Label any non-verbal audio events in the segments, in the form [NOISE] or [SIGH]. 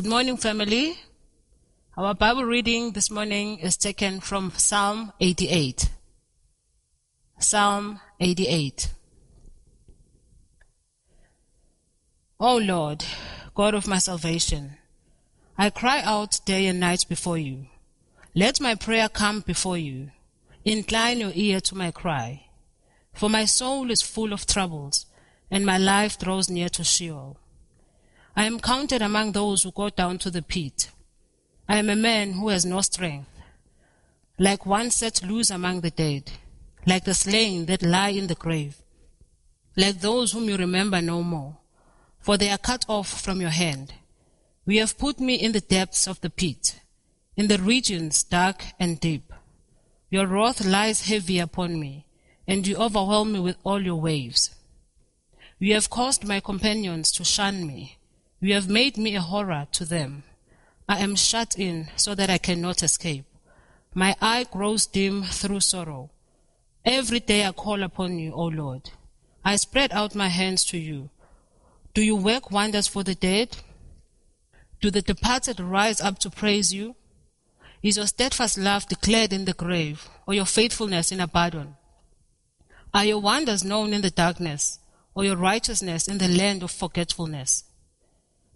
Good morning, family. Our Bible reading this morning is taken from Psalm 88. Psalm 88. O Lord, God of my salvation, I cry out day and night before you. Let my prayer come before you. Incline your ear to my cry. For my soul is full of troubles, and my life draws near to Sheol. I am counted among those who go down to the pit. I am a man who has no strength, like one set loose among the dead, like the slain that lie in the grave, like those whom you remember no more, for they are cut off from your hand. We have put me in the depths of the pit, in the regions dark and deep. Your wrath lies heavy upon me, and you overwhelm me with all your waves. You have caused my companions to shun me. You have made me a horror to them. I am shut in so that I cannot escape. My eye grows dim through sorrow. Every day I call upon you, O Lord. I spread out my hands to you. Do you work wonders for the dead? Do the departed rise up to praise you? Is your steadfast love declared in the grave, or your faithfulness in Abaddon? Are your wonders known in the darkness, or your righteousness in the land of forgetfulness?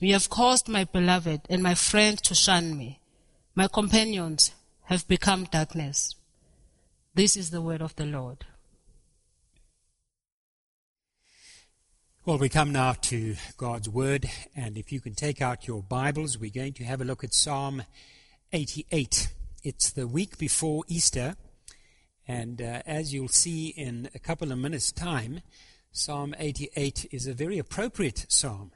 You have caused my beloved and my friend to shun me. My companions have become darkness. This is the word of the Lord. Well, we come now to God's Word, and if you can take out your Bibles, we're going to have a look at Psalm 88. It's the week before Easter, and uh, as you'll see in a couple of minutes' time, Psalm 88 is a very appropriate psalm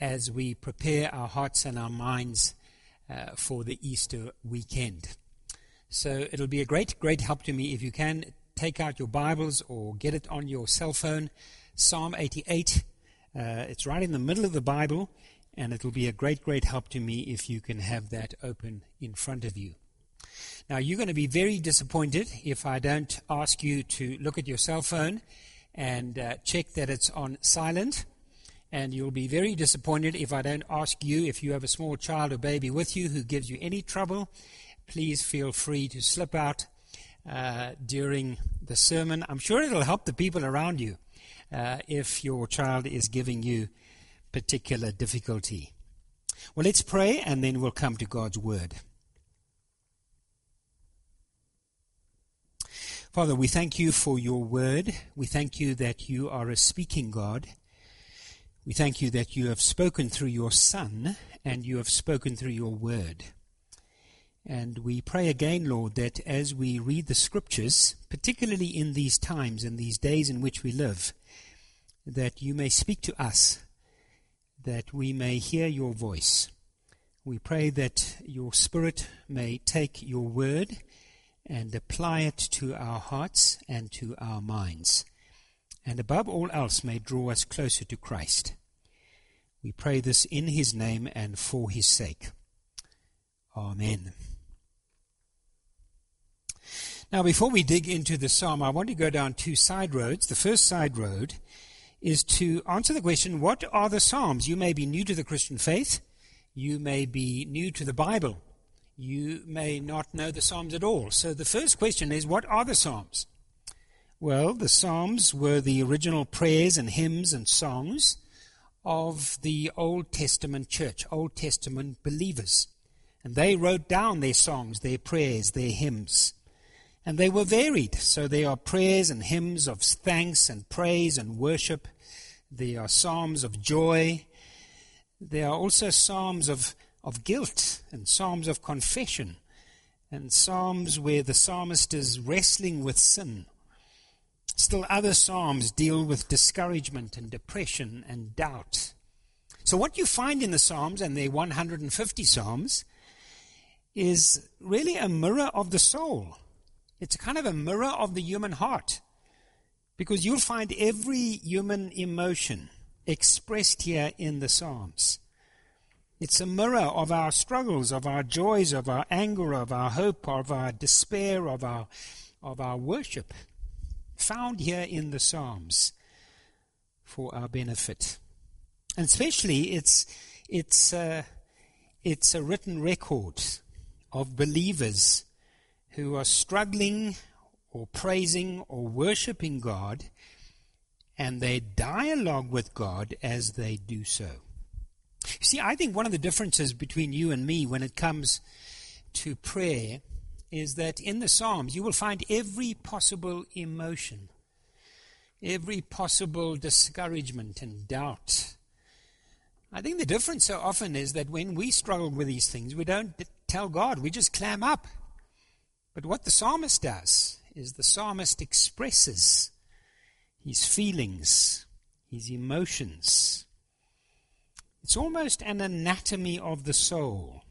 as we prepare our hearts and our minds uh, for the Easter weekend. So it'll be a great, great help to me if you can take out your Bibles or get it on your cell phone. Psalm 88. Uh, it's right in the middle of the Bible, and it'll be a great, great help to me if you can have that open in front of you. Now, you're going to be very disappointed if I don't ask you to look at your cell phone and uh, check that it's on silent and you'll be very disappointed if I don't ask you if you have a small child or baby with you who gives you any trouble. Please feel free to slip out uh, during the sermon. I'm sure it'll help the people around you uh, if your child is giving you particular difficulty. Well, let's pray and then we'll come to God's Word. Father, we thank you for your Word. We thank you that you are a speaking God. We thank you that you have spoken through your Son and you have spoken through your word. And we pray again, Lord, that as we read the scriptures, particularly in these times and these days in which we live, that you may speak to us, that we may hear your voice. We pray that your Spirit may take your word and apply it to our hearts and to our minds and above all else may draw us closer to Christ. We pray this in his name and for his sake. Amen. Now, before we dig into the psalm, I want to go down two side roads. The first side road is to answer the question what are the psalms? You may be new to the Christian faith, you may be new to the Bible, you may not know the psalms at all. So, the first question is what are the psalms? Well, the Psalms were the original prayers and hymns and songs of the Old Testament church, Old Testament believers. And they wrote down their songs, their prayers, their hymns. And they were varied. So there are prayers and hymns of thanks and praise and worship. There are psalms of joy. There are also psalms of, of guilt and psalms of confession and psalms where the psalmist is wrestling with sin Still, other Psalms deal with discouragement and depression and doubt. So, what you find in the Psalms, and are 150 Psalms, is really a mirror of the soul. It's kind of a mirror of the human heart. Because you'll find every human emotion expressed here in the Psalms. It's a mirror of our struggles, of our joys, of our anger, of our hope, of our despair, of our, of our worship, found here in the Psalms for our benefit. And especially, it's, it's, uh, it's a written record of believers who are struggling or praising or worshipping God and they dialogue with God as they do so. See, I think one of the differences between you and me when it comes to prayer is that in the Psalms you will find every possible emotion, every possible discouragement and doubt. I think the difference so often is that when we struggle with these things, we don't tell God, we just clam up. But what the psalmist does is the psalmist expresses his feelings, his emotions. It's almost an anatomy of the soul.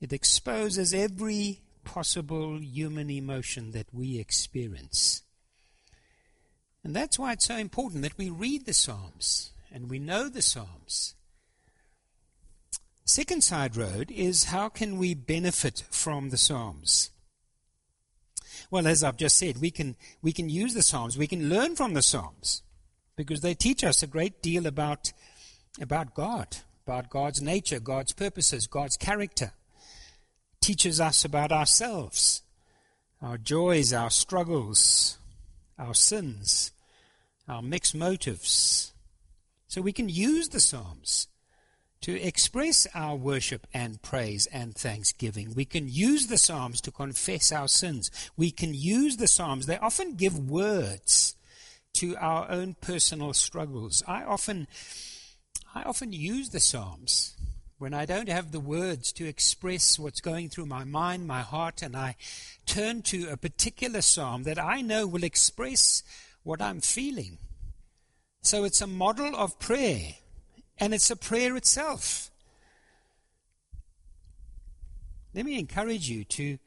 It exposes every possible human emotion that we experience. And that's why it's so important that we read the Psalms and we know the Psalms. Second side road is how can we benefit from the Psalms? Well, as I've just said, we can, we can use the Psalms, we can learn from the Psalms, because they teach us a great deal about, about God, about God's nature, God's purposes, God's character. Teaches us about ourselves, our joys, our struggles, our sins, our mixed motives. So we can use the Psalms to express our worship and praise and thanksgiving. We can use the Psalms to confess our sins. We can use the Psalms. They often give words to our own personal struggles. I often, I often use the Psalms when I don't have the words to express what's going through my mind, my heart, and I turn to a particular Psalm that I know will express what I'm feeling. So it's a model of prayer and it's a prayer itself. Let me encourage you to,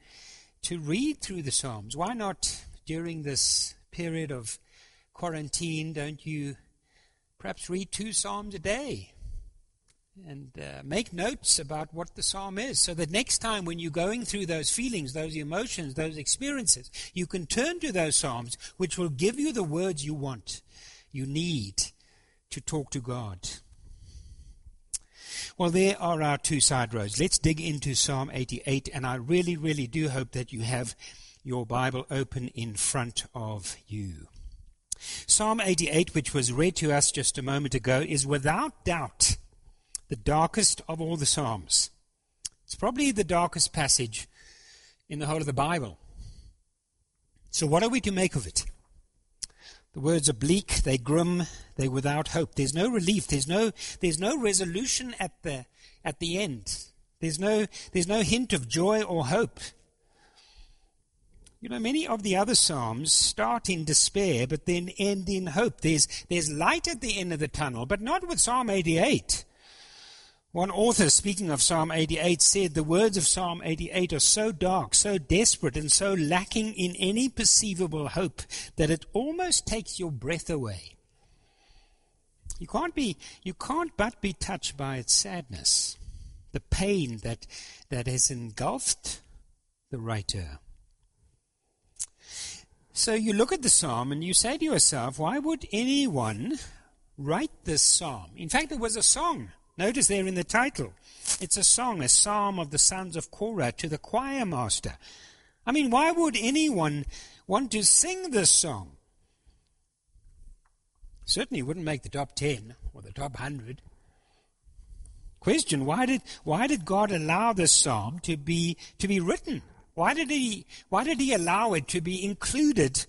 to read through the Psalms. Why not during this period of quarantine? Don't you perhaps read two Psalms a day? And uh, make notes about what the psalm is so that next time when you're going through those feelings, those emotions, those experiences, you can turn to those psalms which will give you the words you want, you need to talk to God. Well, there are our two side roads. Let's dig into Psalm 88, and I really, really do hope that you have your Bible open in front of you. Psalm 88, which was read to us just a moment ago, is without doubt the darkest of all the Psalms. It's probably the darkest passage in the whole of the Bible. So, what are we to make of it? The words are bleak, they're grim, they're without hope. There's no relief, there's no, there's no resolution at the, at the end. There's no, there's no hint of joy or hope. You know, many of the other Psalms start in despair, but then end in hope. There's, there's light at the end of the tunnel, but not with Psalm 88. One author, speaking of Psalm 88, said the words of Psalm 88 are so dark, so desperate, and so lacking in any perceivable hope that it almost takes your breath away. You can't be, you can't but be touched by its sadness, the pain that, that has engulfed the writer. So you look at the psalm and you say to yourself, why would anyone write this psalm? In fact, it was a song Notice there in the title, it's a song, a psalm of the sons of Korah to the choir master. I mean, why would anyone want to sing this song? Certainly wouldn't make the top 10 or the top 100. Question, why did, why did God allow this psalm to be, to be written? Why did, he, why did he allow it to be included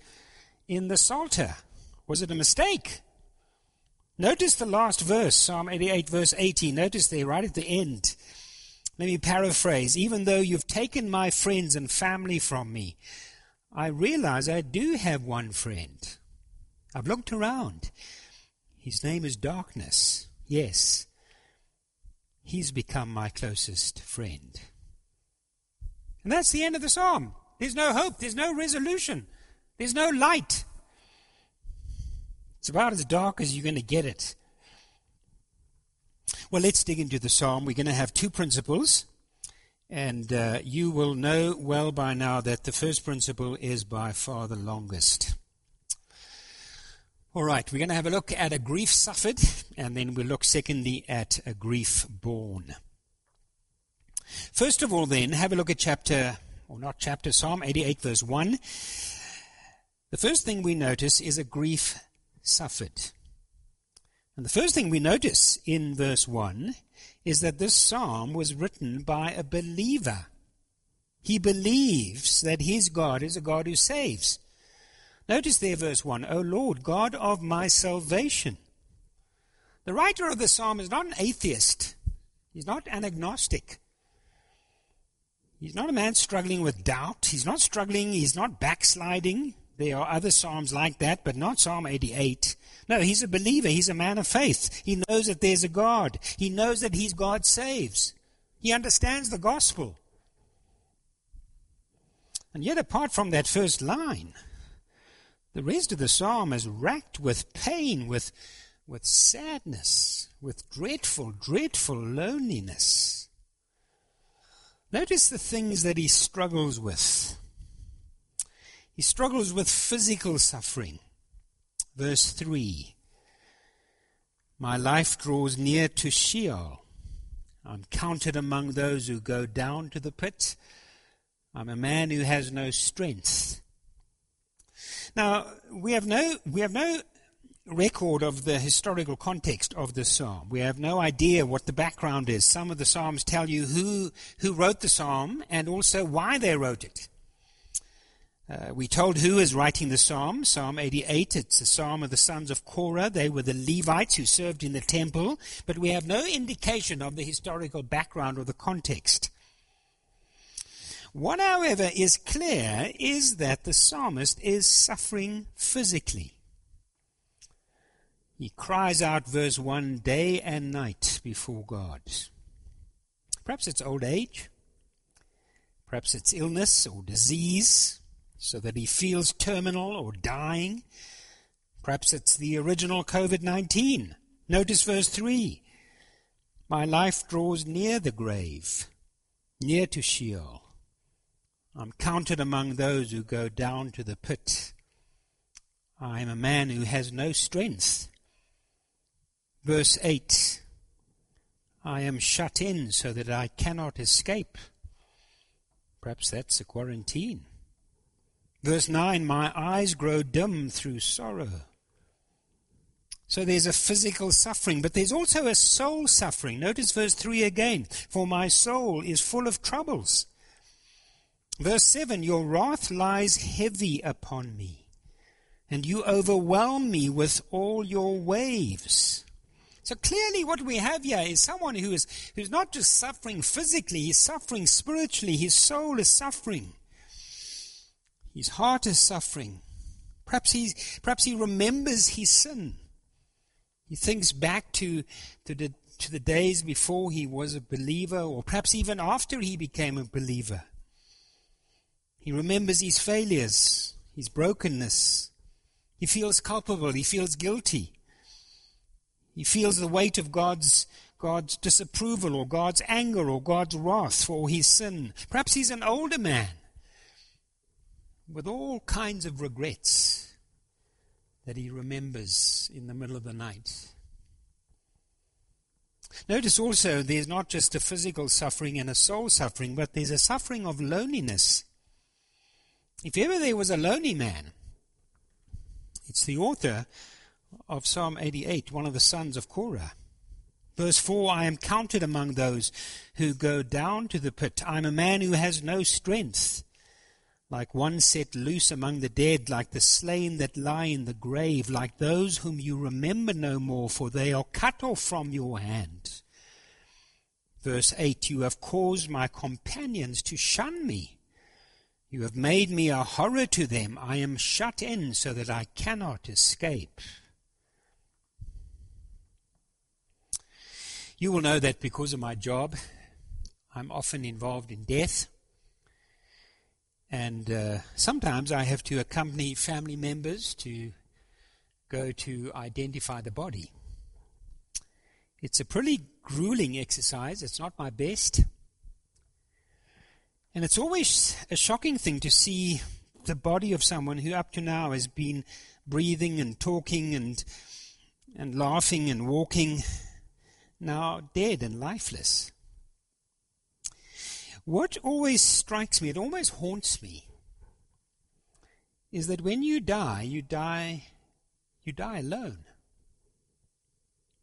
in the Psalter? Was it a mistake? Notice the last verse, Psalm 88, verse 18. Notice there, right at the end. Let me paraphrase. Even though you've taken my friends and family from me, I realize I do have one friend. I've looked around. His name is darkness. Yes, he's become my closest friend. And that's the end of the psalm. There's no hope, there's no resolution, there's no light. It's about as dark as you're going to get it. Well, let's dig into the psalm. We're going to have two principles. And uh, you will know well by now that the first principle is by far the longest. All right, we're going to have a look at a grief suffered, and then we'll look secondly at a grief borne. First of all, then, have a look at chapter, or not chapter, Psalm 88, verse 1. The first thing we notice is a grief suffered. And the first thing we notice in verse 1 is that this psalm was written by a believer. He believes that his God is a God who saves. Notice there, verse 1 O Lord, God of my salvation. The writer of the psalm is not an atheist, he's not an agnostic. He's not a man struggling with doubt. He's not struggling. He's not backsliding. There are other psalms like that, but not Psalm 88. No, he's a believer. He's a man of faith. He knows that there's a God. He knows that he's God saves. He understands the gospel. And yet, apart from that first line, the rest of the psalm is racked with pain, with, with sadness, with dreadful, dreadful loneliness. Notice the things that he struggles with. He struggles with physical suffering. Verse 3 My life draws near to Sheol. I'm counted among those who go down to the pit. I'm a man who has no strength. Now, we have no, we have no record of the historical context of this psalm. We have no idea what the background is. Some of the psalms tell you who, who wrote the psalm and also why they wrote it. Uh, we told who is writing the psalm, Psalm 88. It's a psalm of the sons of Korah. They were the Levites who served in the temple, but we have no indication of the historical background or the context. What, however, is clear is that the psalmist is suffering physically. He cries out, verse 1, day and night before God. Perhaps it's old age. Perhaps it's illness or disease so that he feels terminal or dying. Perhaps it's the original COVID 19. Notice verse 3 My life draws near the grave, near to Sheol. I'm counted among those who go down to the pit. I am a man who has no strength. Verse 8 I am shut in so that I cannot escape. Perhaps that's a quarantine. Verse 9 My eyes grow dim through sorrow. So there's a physical suffering, but there's also a soul suffering. Notice verse 3 again. For my soul is full of troubles. Verse 7 Your wrath lies heavy upon me, and you overwhelm me with all your waves. So clearly, what we have here is someone who is who's not just suffering physically, he's suffering spiritually, his soul is suffering. His heart is suffering. Perhaps, he, perhaps he remembers his sin. He thinks back to, to, the, to the days before he was a believer, or perhaps even after he became a believer. He remembers his failures, his brokenness. He feels culpable. He feels guilty. He feels the weight of God's, God's disapproval or God's anger or God's wrath for his sin. Perhaps he's an older man with all kinds of regrets that he remembers in the middle of the night. Notice also there's not just a physical suffering and a soul suffering, but there's a suffering of loneliness. If ever there was a lonely man, it's the author of Psalm 88, one of the sons of Korah. Verse 4 I am counted among those who go down to the pit. I'm a man who has no strength like one set loose among the dead, like the slain that lie in the grave, like those whom you remember no more, for they are cut off from your hand. Verse 8 You have caused my companions to shun me. You have made me a horror to them. I am shut in so that I cannot escape. You will know that because of my job, I'm often involved in death. And uh, sometimes I have to accompany family members to go to identify the body. It's a pretty grueling exercise. It's not my best. And it's always a shocking thing to see the body of someone who up to now has been breathing and talking and and laughing and walking now dead and lifeless. What always strikes me, it almost haunts me, is that when you die, you die you die alone.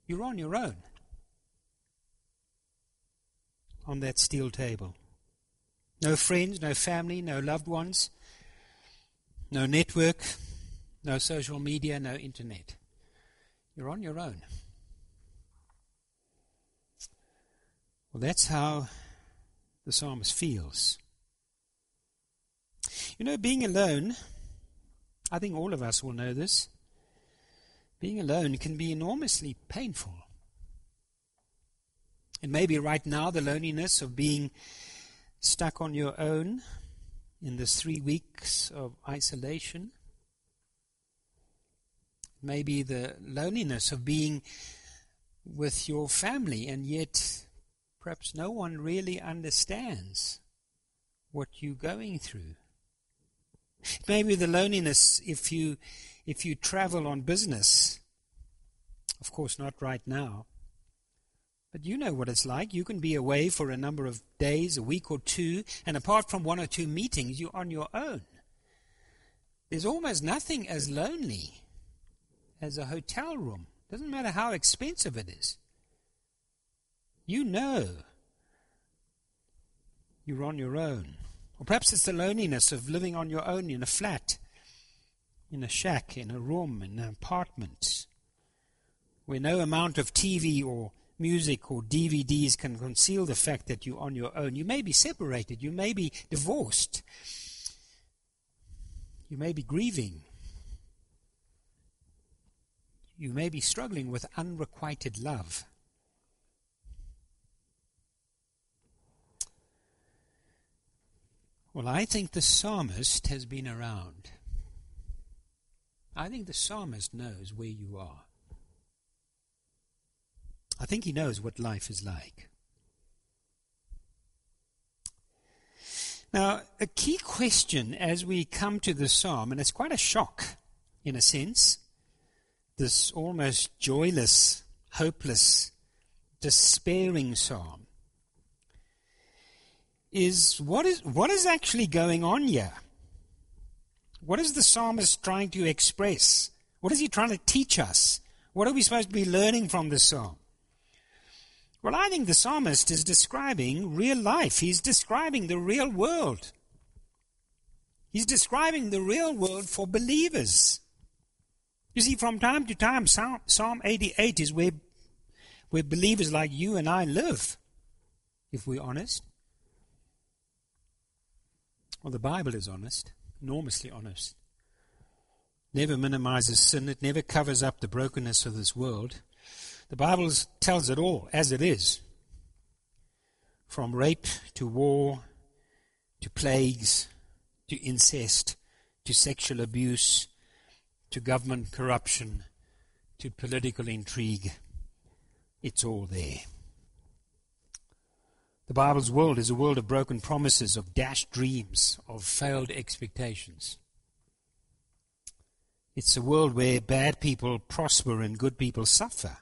You're on your own on that steel table. No friends, no family, no loved ones, no network, no social media, no internet. You're on your own. Well, that's how the psalmist feels. You know, being alone, I think all of us will know this, being alone can be enormously painful. And maybe right now, the loneliness of being stuck on your own in this three weeks of isolation. Maybe the loneliness of being with your family and yet perhaps no one really understands what you're going through. Maybe the loneliness if you if you travel on business. Of course not right now. But you know what it's like. You can be away for a number of days, a week or two, and apart from one or two meetings, you're on your own. There's almost nothing as lonely as a hotel room. Doesn't matter how expensive it is. You know you're on your own. Or perhaps it's the loneliness of living on your own in a flat, in a shack, in a room, in an apartment, where no amount of TV or music or DVDs can conceal the fact that you're on your own. You may be separated, you may be divorced, you may be grieving, you may be struggling with unrequited love. Well, I think the psalmist has been around. I think the psalmist knows where you are. I think he knows what life is like. Now, a key question as we come to the psalm, and it's quite a shock in a sense, this almost joyless, hopeless, despairing psalm, is what is, what is actually going on here? What is the psalmist trying to express? What is he trying to teach us? What are we supposed to be learning from this psalm? Well, I think the psalmist is describing real life. He's describing the real world. He's describing the real world for believers. You see, from time to time, Psalm, Psalm 88 is where, where believers like you and I live, if we're honest. Well, the Bible is honest, enormously honest. Never minimizes sin, it never covers up the brokenness of this world. The Bible tells it all as it is from rape to war to plagues to incest to sexual abuse to government corruption to political intrigue. It's all there. The Bible's world is a world of broken promises, of dashed dreams, of failed expectations. It's a world where bad people prosper and good people suffer.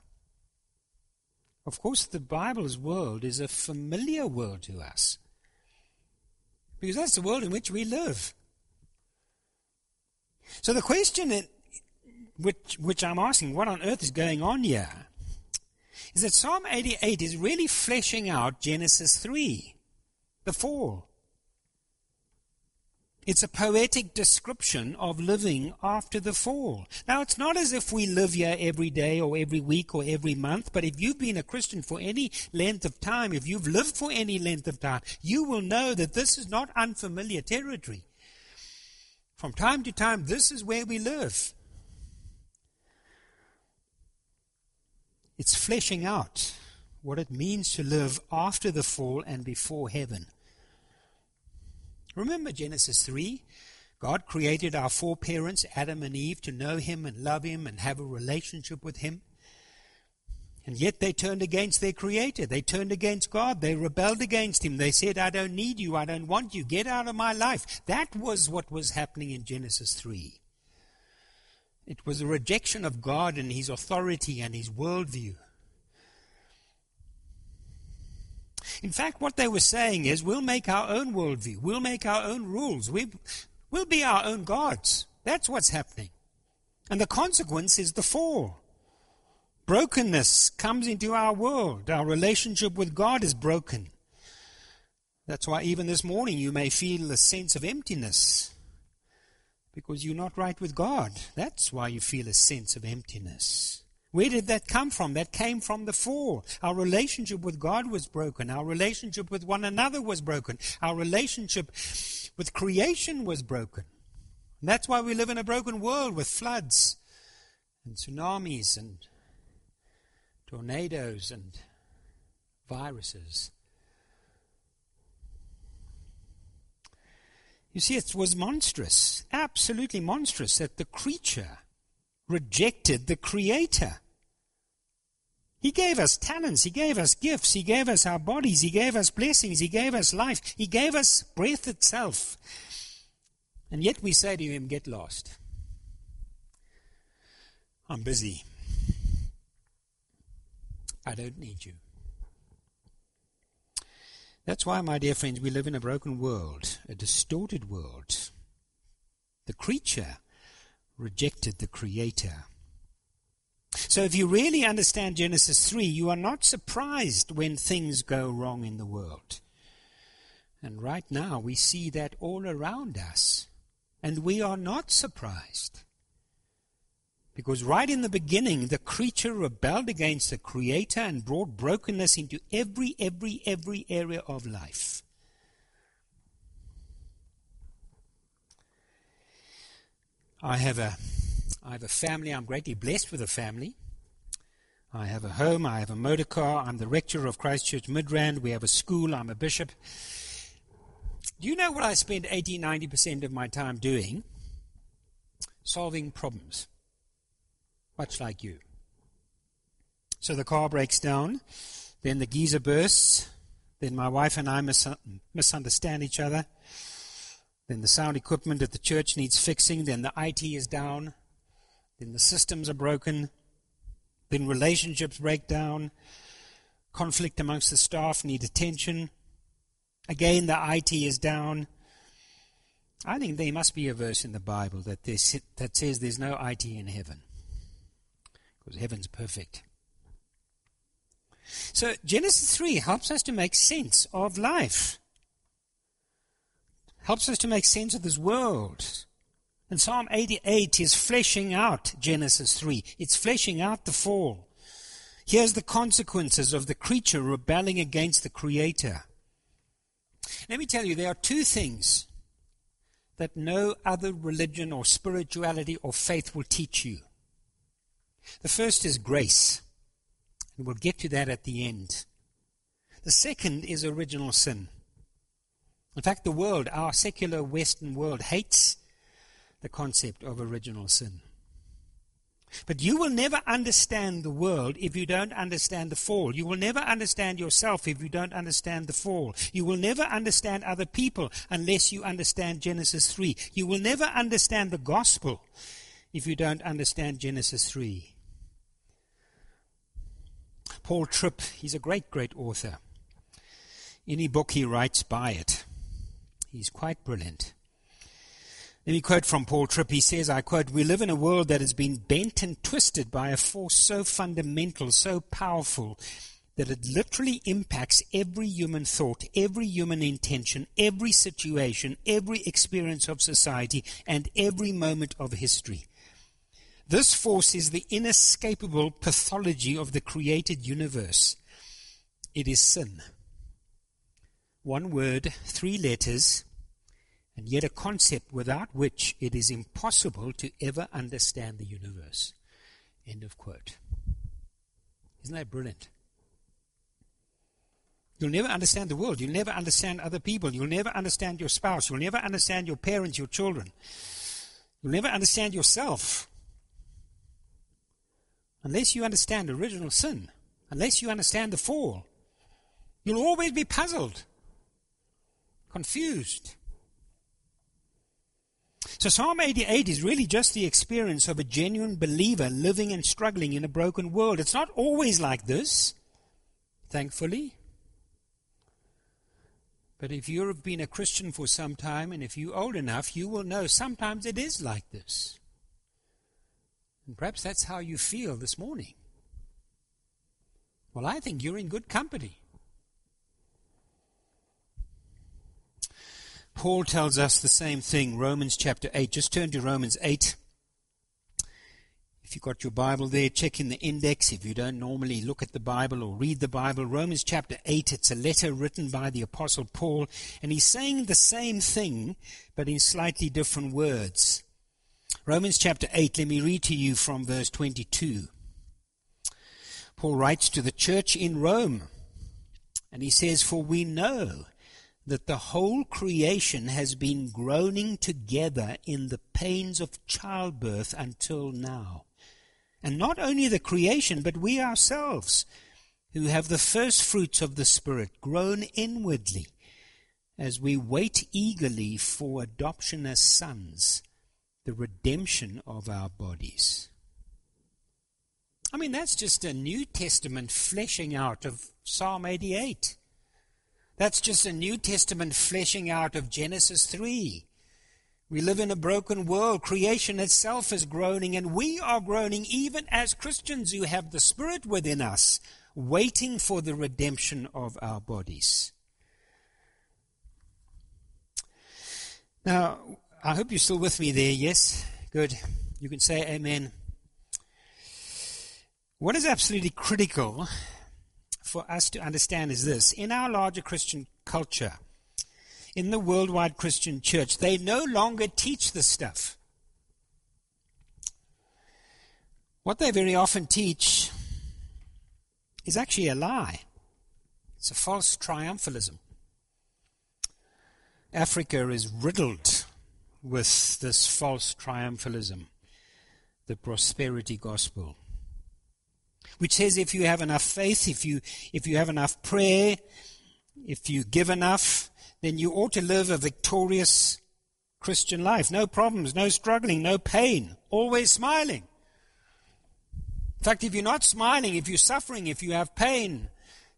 Of course, the Bible's world is a familiar world to us. Because that's the world in which we live. So the question which, which I'm asking, what on earth is going on here, is that Psalm 88 is really fleshing out Genesis 3, the fall. It's a poetic description of living after the fall. Now, it's not as if we live here every day or every week or every month, but if you've been a Christian for any length of time, if you've lived for any length of time, you will know that this is not unfamiliar territory. From time to time, this is where we live. It's fleshing out what it means to live after the fall and before heaven. Remember Genesis 3? God created our foreparents, Adam and Eve, to know Him and love Him and have a relationship with Him. And yet they turned against their Creator. They turned against God. They rebelled against Him. They said, I don't need you. I don't want you. Get out of my life. That was what was happening in Genesis 3. It was a rejection of God and His authority and His worldview. In fact, what they were saying is, we'll make our own worldview. We'll make our own rules. We, we'll be our own gods. That's what's happening. And the consequence is the fall. Brokenness comes into our world. Our relationship with God is broken. That's why even this morning you may feel a sense of emptiness because you're not right with God. That's why you feel a sense of emptiness. Where did that come from? That came from the fall. Our relationship with God was broken. Our relationship with one another was broken. Our relationship with creation was broken. And that's why we live in a broken world with floods and tsunamis and tornadoes and viruses. You see, it was monstrous, absolutely monstrous, that the creature rejected the Creator. He gave us talents, He gave us gifts, He gave us our bodies, He gave us blessings, He gave us life, He gave us breath itself. And yet we say to Him, Get lost. I'm busy. I don't need you. That's why, my dear friends, we live in a broken world, a distorted world. The creature rejected the Creator. So, if you really understand Genesis 3, you are not surprised when things go wrong in the world. And right now, we see that all around us. And we are not surprised. Because right in the beginning, the creature rebelled against the Creator and brought brokenness into every, every, every area of life. I have a, I have a family. I'm greatly blessed with a family. I have a home. I have a motor car. I'm the rector of Christchurch Midrand. We have a school. I'm a bishop. Do you know what I spend 80, 90% of my time doing? Solving problems much like you. So the car breaks down, then the geyser bursts, then my wife and I mis- misunderstand each other, then the sound equipment at the church needs fixing, then the IT is down, then the systems are broken, then relationships break down, conflict amongst the staff need attention, again the IT is down. I think there must be a verse in the Bible that, that says there's no IT in heaven because heaven's perfect. So Genesis 3 helps us to make sense of life. Helps us to make sense of this world. And Psalm 88 is fleshing out Genesis 3. It's fleshing out the fall. Here's the consequences of the creature rebelling against the Creator. Let me tell you, there are two things that no other religion or spirituality or faith will teach you. The first is grace, and we'll get to that at the end. The second is original sin. In fact, the world, our secular Western world, hates the concept of original sin. But you will never understand the world if you don't understand the fall. You will never understand yourself if you don't understand the fall. You will never understand other people unless you understand Genesis 3. You will never understand the gospel if you don't understand Genesis 3. Paul Tripp, he's a great, great author. Any book he writes, buy it. He's quite brilliant. Let me quote from Paul Tripp. He says, I quote, We live in a world that has been bent and twisted by a force so fundamental, so powerful, that it literally impacts every human thought, every human intention, every situation, every experience of society, and every moment of history. This force is the inescapable pathology of the created universe. It is sin. One word, three letters, and yet a concept without which it is impossible to ever understand the universe. End of quote. Isn't that brilliant? You'll never understand the world. You'll never understand other people. You'll never understand your spouse. You'll never understand your parents, your children. You'll never understand yourself. Unless you understand original sin, unless you understand the fall, you'll always be puzzled, confused. So Psalm 88 is really just the experience of a genuine believer living and struggling in a broken world. It's not always like this, thankfully. But if you've been a Christian for some time and if you're old enough, you will know sometimes it is like this. And perhaps that's how you feel this morning. Well, I think you're in good company. Paul tells us the same thing, Romans chapter 8. Just turn to Romans 8. If you've got your Bible there, check in the index. If you don't normally look at the Bible or read the Bible, Romans chapter 8, it's a letter written by the Apostle Paul, and he's saying the same thing, but in slightly different words. Romans chapter 8, let me read to you from verse 22. Paul writes to the church in Rome, and he says, For we know that the whole creation has been groaning together in the pains of childbirth until now. And not only the creation, but we ourselves, who have the first fruits of the Spirit, groan inwardly as we wait eagerly for adoption as sons, the redemption of our bodies. I mean, that's just a New Testament fleshing out of Psalm 88. That's just a New Testament fleshing out of Genesis 3. We live in a broken world. Creation itself is groaning, and we are groaning even as Christians who have the Spirit within us, waiting for the redemption of our bodies. Now, I hope you're still with me there. Yes? Good. You can say Amen. What is absolutely critical for us to understand is this in our larger Christian culture, in the worldwide Christian church. They no longer teach this stuff. What they very often teach is actually a lie. It's a false triumphalism. Africa is riddled with this false triumphalism, the prosperity gospel, which says if you have enough faith, if you, if you have enough prayer, if you give enough, then you ought to live a victorious Christian life. No problems, no struggling, no pain, always smiling. In fact, if you're not smiling, if you're suffering, if you have pain,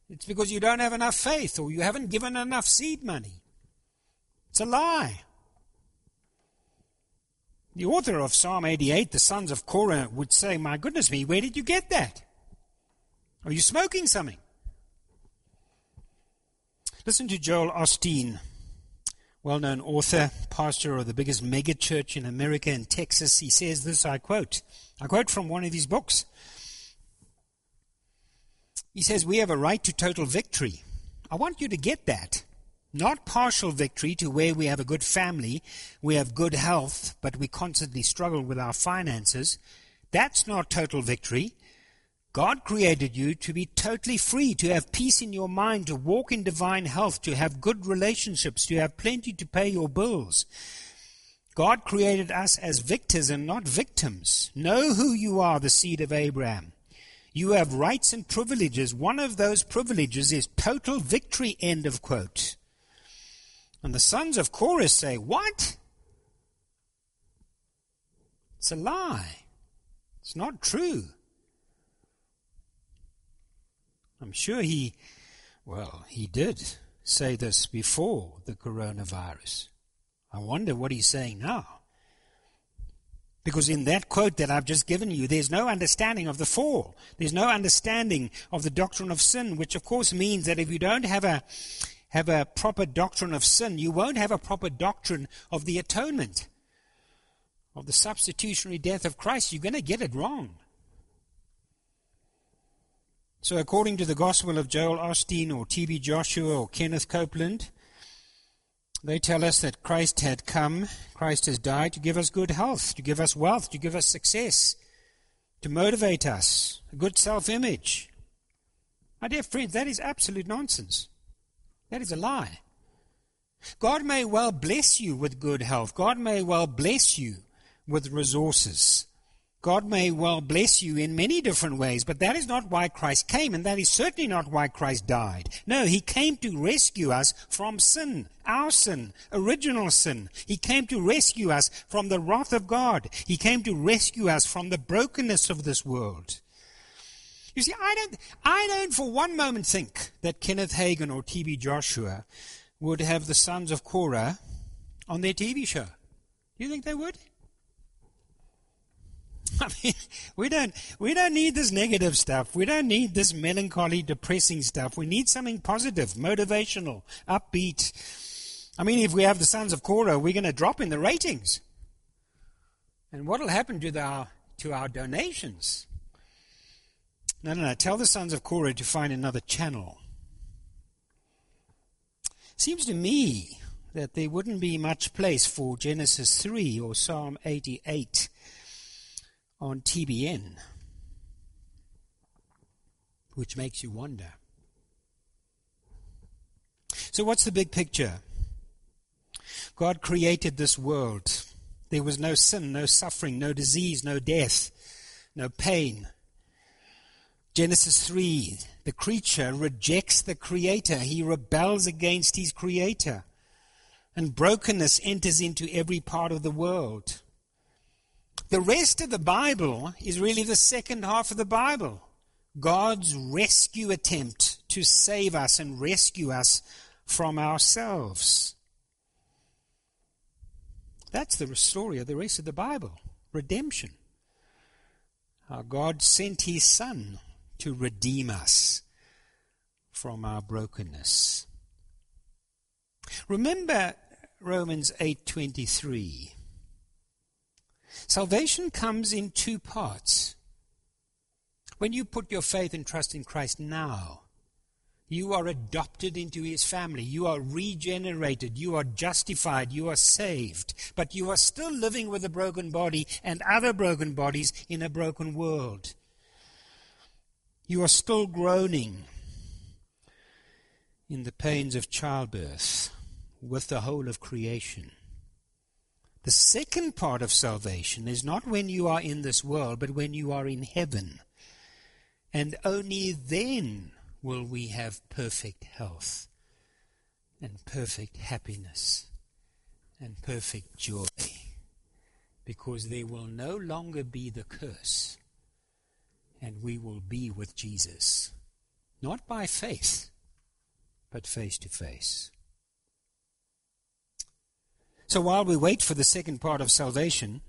it's because you don't have enough faith or you haven't given enough seed money. It's a lie. The author of Psalm 88, the sons of Korah, would say, My goodness me, where did you get that? Are you smoking something? Listen to Joel Osteen, well known author, pastor of the biggest megachurch in America in Texas. He says this, I quote, I quote from one of his books. He says, We have a right to total victory. I want you to get that. Not partial victory to where we have a good family, we have good health, but we constantly struggle with our finances. That's not total victory. God created you to be totally free, to have peace in your mind, to walk in divine health, to have good relationships, to have plenty to pay your bills. God created us as victors and not victims. Know who you are, the seed of Abraham. You have rights and privileges. One of those privileges is total victory, end of quote. And the sons of Korah say, What? It's a lie. It's not true. I'm sure he, well, he did say this before the coronavirus. I wonder what he's saying now. Because in that quote that I've just given you, there's no understanding of the fall. There's no understanding of the doctrine of sin, which of course means that if you don't have a, have a proper doctrine of sin, you won't have a proper doctrine of the atonement, of the substitutionary death of Christ. You're going to get it wrong. So, according to the Gospel of Joel Osteen or T.B. Joshua or Kenneth Copeland, they tell us that Christ had come, Christ has died to give us good health, to give us wealth, to give us success, to motivate us, a good self image. My dear friends, that is absolute nonsense. That is a lie. God may well bless you with good health. God may well bless you with resources. God may well bless you in many different ways, but that is not why Christ came, and that is certainly not why Christ died. No, He came to rescue us from sin, our sin, original sin. He came to rescue us from the wrath of God. He came to rescue us from the brokenness of this world. You see, I don't, I don't for one moment think that Kenneth Hagin or T.B. Joshua would have the sons of Korah on their TV show. Do you think they would? [LAUGHS] I mean, we don't, we don't need this negative stuff. We don't need this melancholy, depressing stuff. We need something positive, motivational, upbeat. I mean, if we have the sons of Korah, we're going to drop in the ratings. And what will happen to our, to our donations? No, no, no. Tell the sons of Korah to find another channel. Seems to me that there wouldn't be much place for Genesis 3 or Psalm 88 on TBN, which makes you wonder. So, what's the big picture? God created this world. There was no sin, no suffering, no disease, no death, no pain. Genesis 3 the creature rejects the creator, he rebels against his creator. And brokenness enters into every part of the world. The rest of the Bible is really the second half of the Bible. God's rescue attempt to save us and rescue us from ourselves. That's the story of the rest of the Bible redemption. How God sent His Son to redeem us from our brokenness. Remember Romans 8:23. Salvation comes in two parts. When you put your faith and trust in Christ now, you are adopted into his family. You are regenerated. You are justified. You are saved. But you are still living with a broken body and other broken bodies in a broken world. You are still groaning in the pains of childbirth with the whole of creation. The second part of salvation is not when you are in this world, but when you are in heaven. And only then will we have perfect health and perfect happiness and perfect joy. Because there will no longer be the curse, and we will be with Jesus. Not by faith, but face to face. So while we wait for the second part of salvation,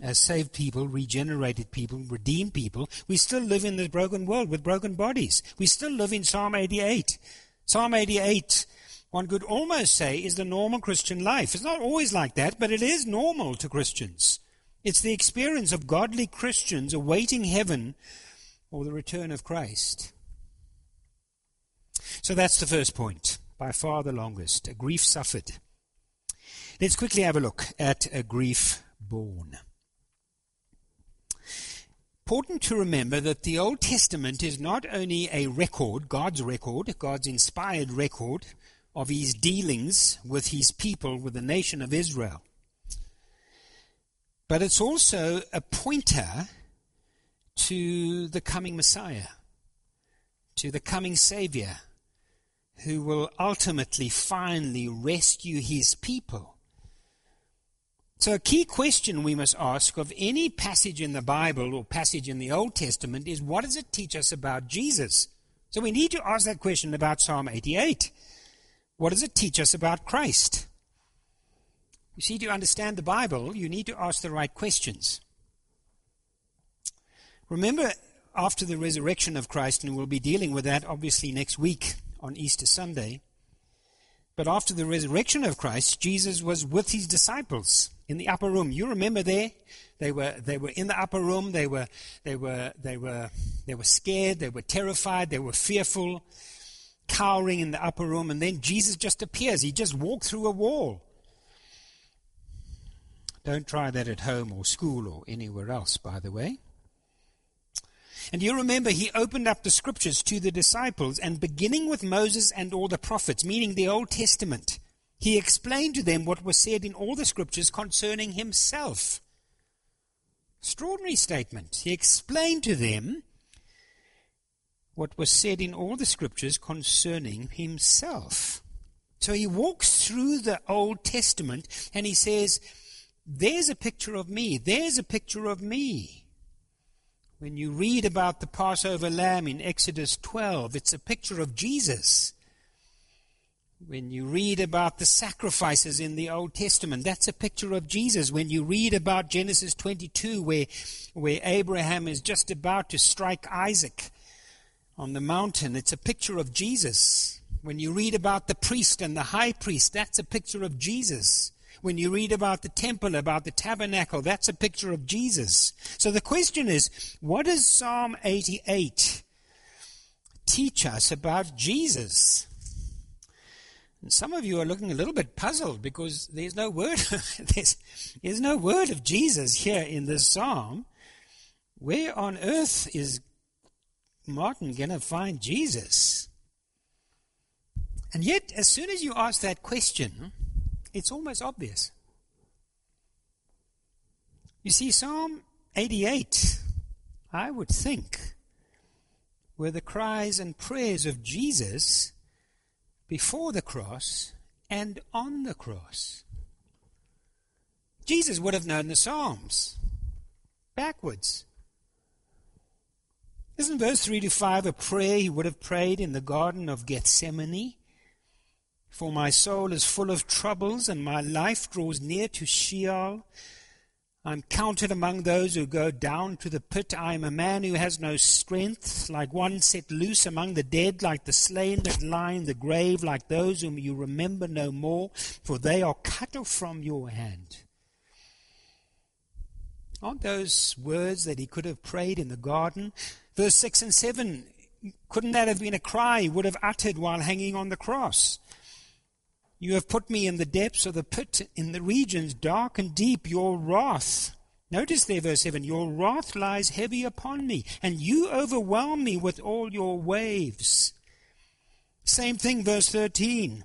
as saved people, regenerated people, redeemed people, we still live in this broken world with broken bodies. We still live in Psalm 88. Psalm 88, one could almost say, is the normal Christian life. It's not always like that, but it is normal to Christians. It's the experience of godly Christians awaiting heaven or the return of Christ. So that's the first point, by far the longest, a grief suffered. Let's quickly have a look at a grief born. Important to remember that the Old Testament is not only a record, God's record, God's inspired record of his dealings with his people, with the nation of Israel, but it's also a pointer to the coming Messiah, to the coming Savior, who will ultimately, finally rescue his people so, a key question we must ask of any passage in the Bible or passage in the Old Testament is what does it teach us about Jesus? So, we need to ask that question about Psalm 88. What does it teach us about Christ? You see, to understand the Bible, you need to ask the right questions. Remember, after the resurrection of Christ, and we'll be dealing with that obviously next week on Easter Sunday, but after the resurrection of Christ, Jesus was with his disciples in the upper room. You remember there? They were, they were in the upper room. They were, they were, they were, they were scared. They were terrified. They were fearful, cowering in the upper room. And then Jesus just appears. He just walked through a wall. Don't try that at home or school or anywhere else, by the way. And you remember he opened up the scriptures to the disciples, and beginning with Moses and all the prophets, meaning the Old Testament, he explained to them what was said in all the scriptures concerning himself. Extraordinary statement. He explained to them what was said in all the scriptures concerning himself. So he walks through the Old Testament and he says, There's a picture of me. There's a picture of me. When you read about the Passover lamb in Exodus 12, it's a picture of Jesus. When you read about the sacrifices in the Old Testament, that's a picture of Jesus. When you read about Genesis 22, where, where Abraham is just about to strike Isaac on the mountain, it's a picture of Jesus. When you read about the priest and the high priest, that's a picture of Jesus. When you read about the temple, about the tabernacle, that's a picture of Jesus. So the question is, what does Psalm 88 teach us about Jesus? And some of you are looking a little bit puzzled because there's no word [LAUGHS] there's, there's no word of Jesus here in this psalm. Where on earth is Martin going to find Jesus? And yet, as soon as you ask that question, it's almost obvious. You see, Psalm 88, I would think, were the cries and prayers of Jesus before the cross and on the cross. Jesus would have known the Psalms backwards. Isn't verse 3 to 5 a prayer he would have prayed in the Garden of Gethsemane? For my soul is full of troubles, and my life draws near to Sheol. I'm counted among those who go down to the pit. I am a man who has no strength, like one set loose among the dead, like the slain that lie in the grave, like those whom you remember no more, for they are cut off from your hand. Aren't those words that he could have prayed in the garden? Verse 6 and 7, couldn't that have been a cry he would have uttered while hanging on the cross? You have put me in the depths of the pit, in the regions dark and deep. Your wrath, notice there, verse 7, your wrath lies heavy upon me, and you overwhelm me with all your waves. Same thing, verse 13.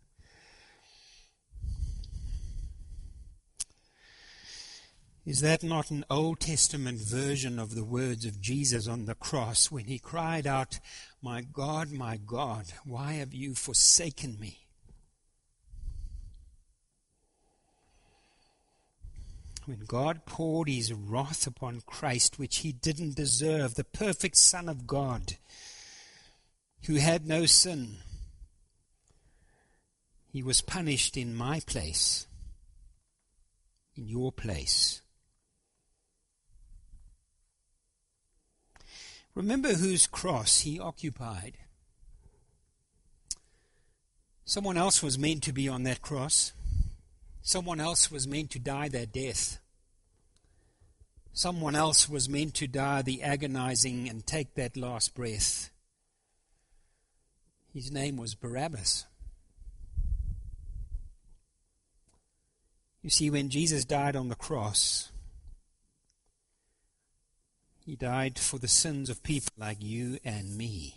Is that not an Old Testament version of the words of Jesus on the cross when he cried out, My God, my God, why have you forsaken me? When God poured his wrath upon Christ, which he didn't deserve, the perfect Son of God, who had no sin, he was punished in my place, in your place. Remember whose cross he occupied. Someone else was meant to be on that cross. Someone else was meant to die that death. Someone else was meant to die the agonizing and take that last breath. His name was Barabbas. You see, when Jesus died on the cross, he died for the sins of people like you and me.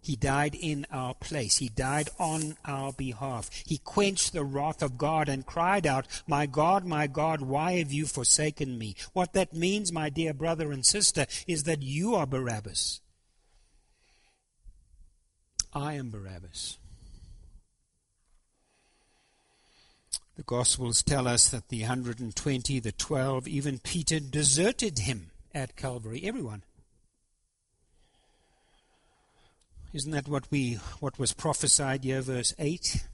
He died in our place. He died on our behalf. He quenched the wrath of God and cried out, My God, my God, why have you forsaken me? What that means, my dear brother and sister, is that you are Barabbas. I am Barabbas. The Gospels tell us that the 120, the 12, even Peter deserted him at Calvary. Everyone. Isn't that what we what was prophesied here, verse eight?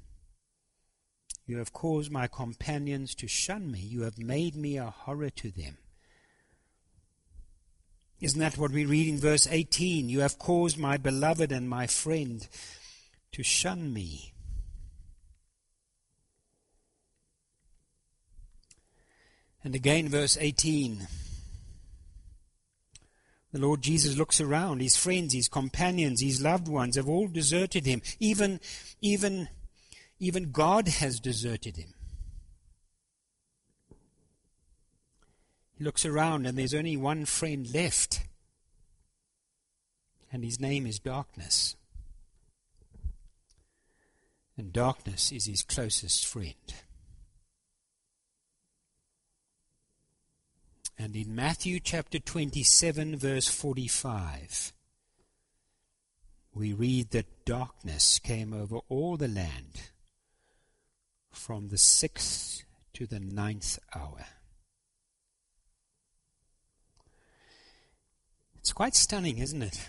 You have caused my companions to shun me. You have made me a horror to them. Isn't that what we read in verse 18? You have caused my beloved and my friend to shun me. And again, verse 18. The Lord Jesus looks around. His friends, his companions, his loved ones have all deserted him. Even, even, even God has deserted him. He looks around and there's only one friend left. And his name is darkness. And darkness is his closest friend. And in Matthew chapter 27, verse 45, we read that darkness came over all the land from the sixth to the ninth hour. It's quite stunning, isn't it?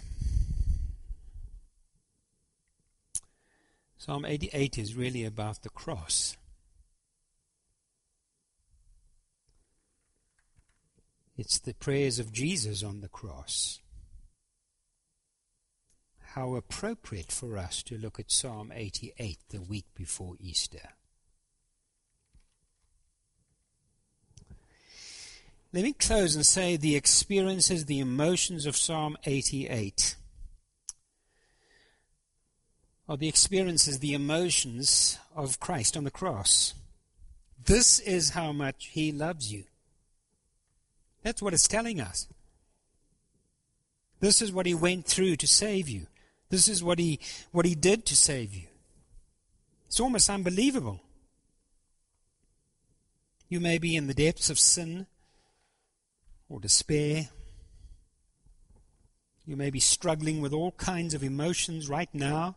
Psalm 88 is really about the cross. It's the prayers of Jesus on the cross. How appropriate for us to look at Psalm 88 the week before Easter. Let me close and say the experiences, the emotions of Psalm 88 are the experiences, the emotions of Christ on the cross. This is how much He loves you. That's what it's telling us. This is what he went through to save you. This is what he, what he did to save you. It's almost unbelievable. You may be in the depths of sin or despair. You may be struggling with all kinds of emotions right now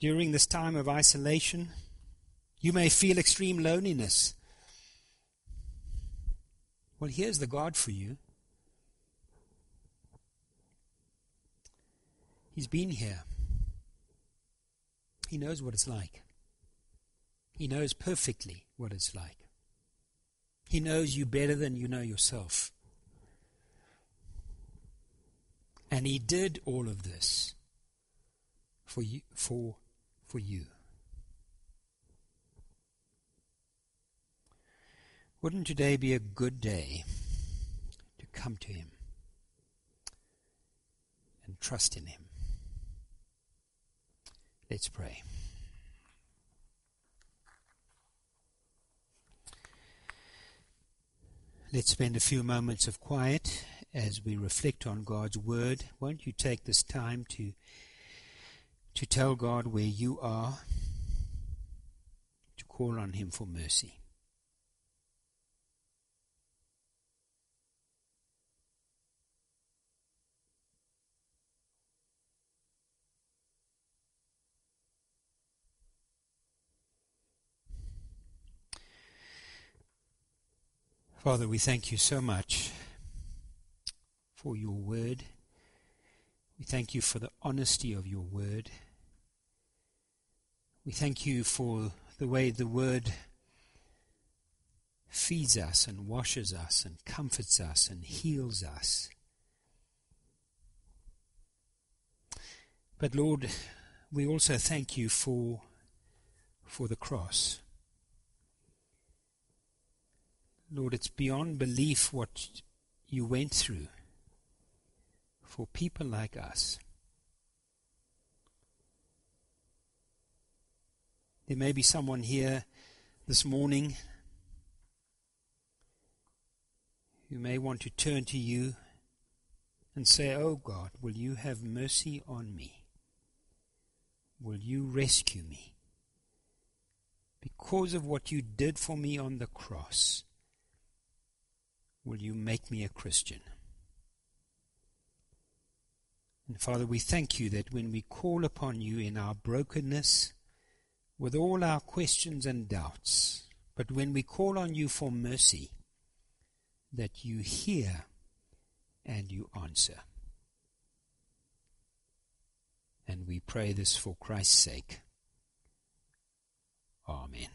during this time of isolation. You may feel extreme loneliness. Well, here's the God for you. He's been here. He knows what it's like. He knows perfectly what it's like. He knows you better than you know yourself. And he did all of this for you for for you. Wouldn't today be a good day to come to Him and trust in Him? Let's pray. Let's spend a few moments of quiet as we reflect on God's Word. Won't you take this time to, to tell God where you are, to call on Him for mercy? Father, we thank you so much for your word. We thank you for the honesty of your word. We thank you for the way the word feeds us and washes us and comforts us and heals us. But Lord, we also thank you for, for the cross. Lord, it's beyond belief what you went through for people like us. There may be someone here this morning who may want to turn to you and say, Oh God, will you have mercy on me? Will you rescue me? Because of what you did for me on the cross will you make me a Christian? And Father, we thank you that when we call upon you in our brokenness, with all our questions and doubts, but when we call on you for mercy, that you hear and you answer. And we pray this for Christ's sake. Amen.